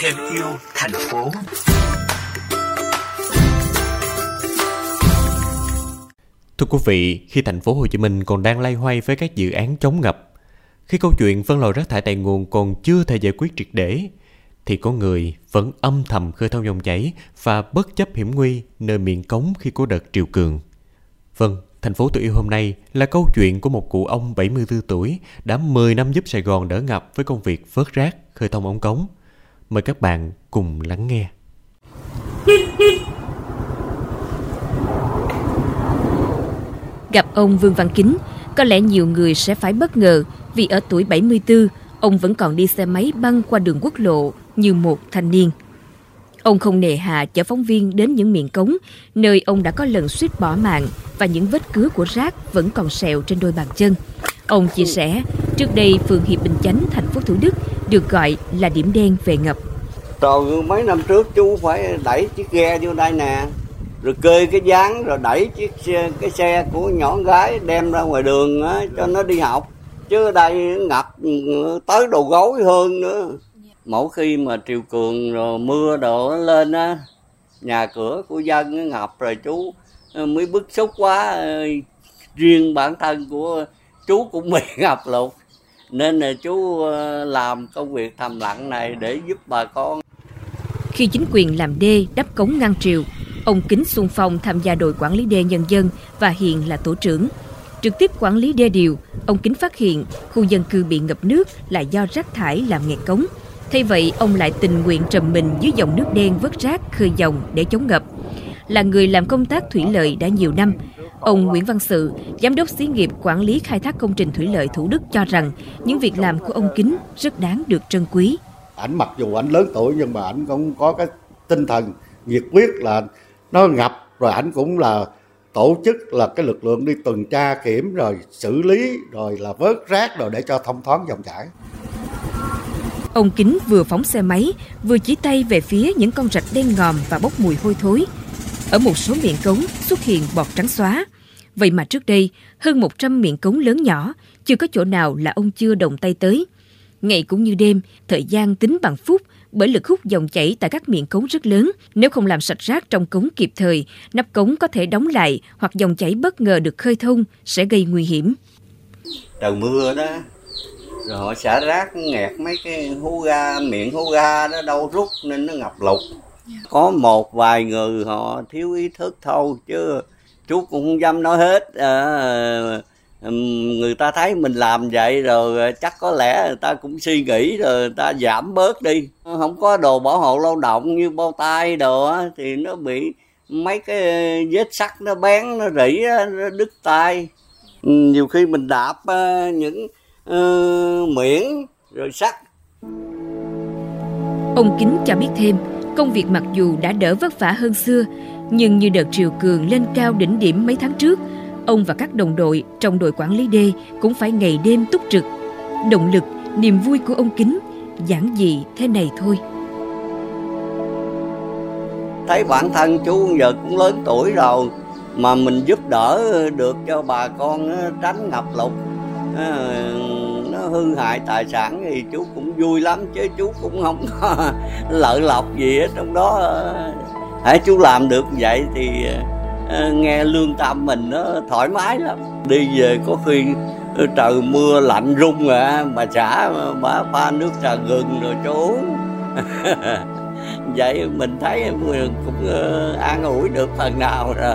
thêm yêu thành phố. Thưa quý vị, khi thành phố Hồ Chí Minh còn đang lay hoay với các dự án chống ngập, khi câu chuyện phân loại rác thải tại nguồn còn chưa thể giải quyết triệt để, thì có người vẫn âm thầm khơi thông dòng chảy và bất chấp hiểm nguy nơi miệng cống khi có đợt triều cường. Vâng, thành phố tôi yêu hôm nay là câu chuyện của một cụ ông 74 tuổi đã 10 năm giúp Sài Gòn đỡ ngập với công việc vớt rác, khơi thông ống cống. Mời các bạn cùng lắng nghe. Gặp ông Vương Văn Kính, có lẽ nhiều người sẽ phải bất ngờ vì ở tuổi 74, ông vẫn còn đi xe máy băng qua đường quốc lộ như một thanh niên. Ông không nề hà chở phóng viên đến những miệng cống, nơi ông đã có lần suýt bỏ mạng và những vết cứa của rác vẫn còn sẹo trên đôi bàn chân. Ông chia sẻ, trước đây phường Hiệp Bình Chánh, thành phố Thủ Đức được gọi là điểm đen về ngập. Rồi mấy năm trước chú phải đẩy chiếc ghe vô đây nè, rồi cơi cái dáng rồi đẩy chiếc xe, cái xe của nhỏ gái đem ra ngoài đường á, cho nó đi học. Chứ ở đây ngập tới đầu gối hơn nữa. Mỗi khi mà triều cường rồi mưa đổ lên á nhà cửa của dân ngập rồi chú ờ, mới bức xúc quá ờ, riêng bản thân của chú cũng bị ngập lụt nên là chú ờ, làm công việc thầm lặng này để giúp bà con khi chính quyền làm đê đắp cống ngăn triều ông kính xuân phong tham gia đội quản lý đê nhân dân và hiện là tổ trưởng Trực tiếp quản lý đê điều, ông Kính phát hiện khu dân cư bị ngập nước là do rác thải làm nghẹt cống. Thay vậy, ông lại tình nguyện trầm mình dưới dòng nước đen vớt rác khơi dòng để chống ngập. Là người làm công tác thủy lợi đã nhiều năm, ông Nguyễn Văn Sự, giám đốc xí nghiệp quản lý khai thác công trình thủy lợi Thủ Đức cho rằng những việc làm của ông Kính rất đáng được trân quý. Ảnh mặc dù ảnh lớn tuổi nhưng mà ảnh cũng có cái tinh thần nhiệt quyết là nó ngập rồi ảnh cũng là tổ chức là cái lực lượng đi tuần tra kiểm rồi xử lý rồi là vớt rác rồi để cho thông thoáng dòng chảy. Ông Kính vừa phóng xe máy, vừa chỉ tay về phía những con rạch đen ngòm và bốc mùi hôi thối. Ở một số miệng cống xuất hiện bọt trắng xóa. Vậy mà trước đây, hơn 100 miệng cống lớn nhỏ, chưa có chỗ nào là ông chưa đồng tay tới. Ngày cũng như đêm, thời gian tính bằng phút bởi lực hút dòng chảy tại các miệng cống rất lớn. Nếu không làm sạch rác trong cống kịp thời, nắp cống có thể đóng lại hoặc dòng chảy bất ngờ được khơi thông sẽ gây nguy hiểm. Trời mưa đó, rồi họ xả rác nghẹt mấy cái hố ga, miệng hố ga đó đâu rút nên nó ngập lụt. Có một vài người họ thiếu ý thức thôi chứ chú cũng không dám nói hết. À, người ta thấy mình làm vậy rồi à, chắc có lẽ người ta cũng suy nghĩ rồi người ta giảm bớt đi. Không có đồ bảo hộ lao động như bao tay đồ á thì nó bị mấy cái vết sắt nó bén nó rỉ nó đứt tay. Nhiều khi mình đạp à, những uh, miễn rồi sắt. Ông kính cho biết thêm công việc mặc dù đã đỡ vất vả hơn xưa nhưng như đợt triều cường lên cao đỉnh điểm mấy tháng trước ông và các đồng đội trong đội quản lý đê cũng phải ngày đêm túc trực. Động lực, niềm vui của ông Kính giản dị thế này thôi. Thấy bản thân chú giờ cũng lớn tuổi rồi mà mình giúp đỡ được cho bà con ờ, tránh ngập lụt ờ, nó hư hại tài sản thì chú cũng vui lắm, chứ chú cũng không có lợi lộc gì hết. Trong đó ờ, hãy chú làm được vậy thì ờ, nghe lương tâm mình nó thoải mái lắm. Đi về có khi ờ, trời mưa lạnh rung à mà trả bà pha nước trà gừng rồi cho uống vậy mình thấy cũng an ủi được phần nào rồi.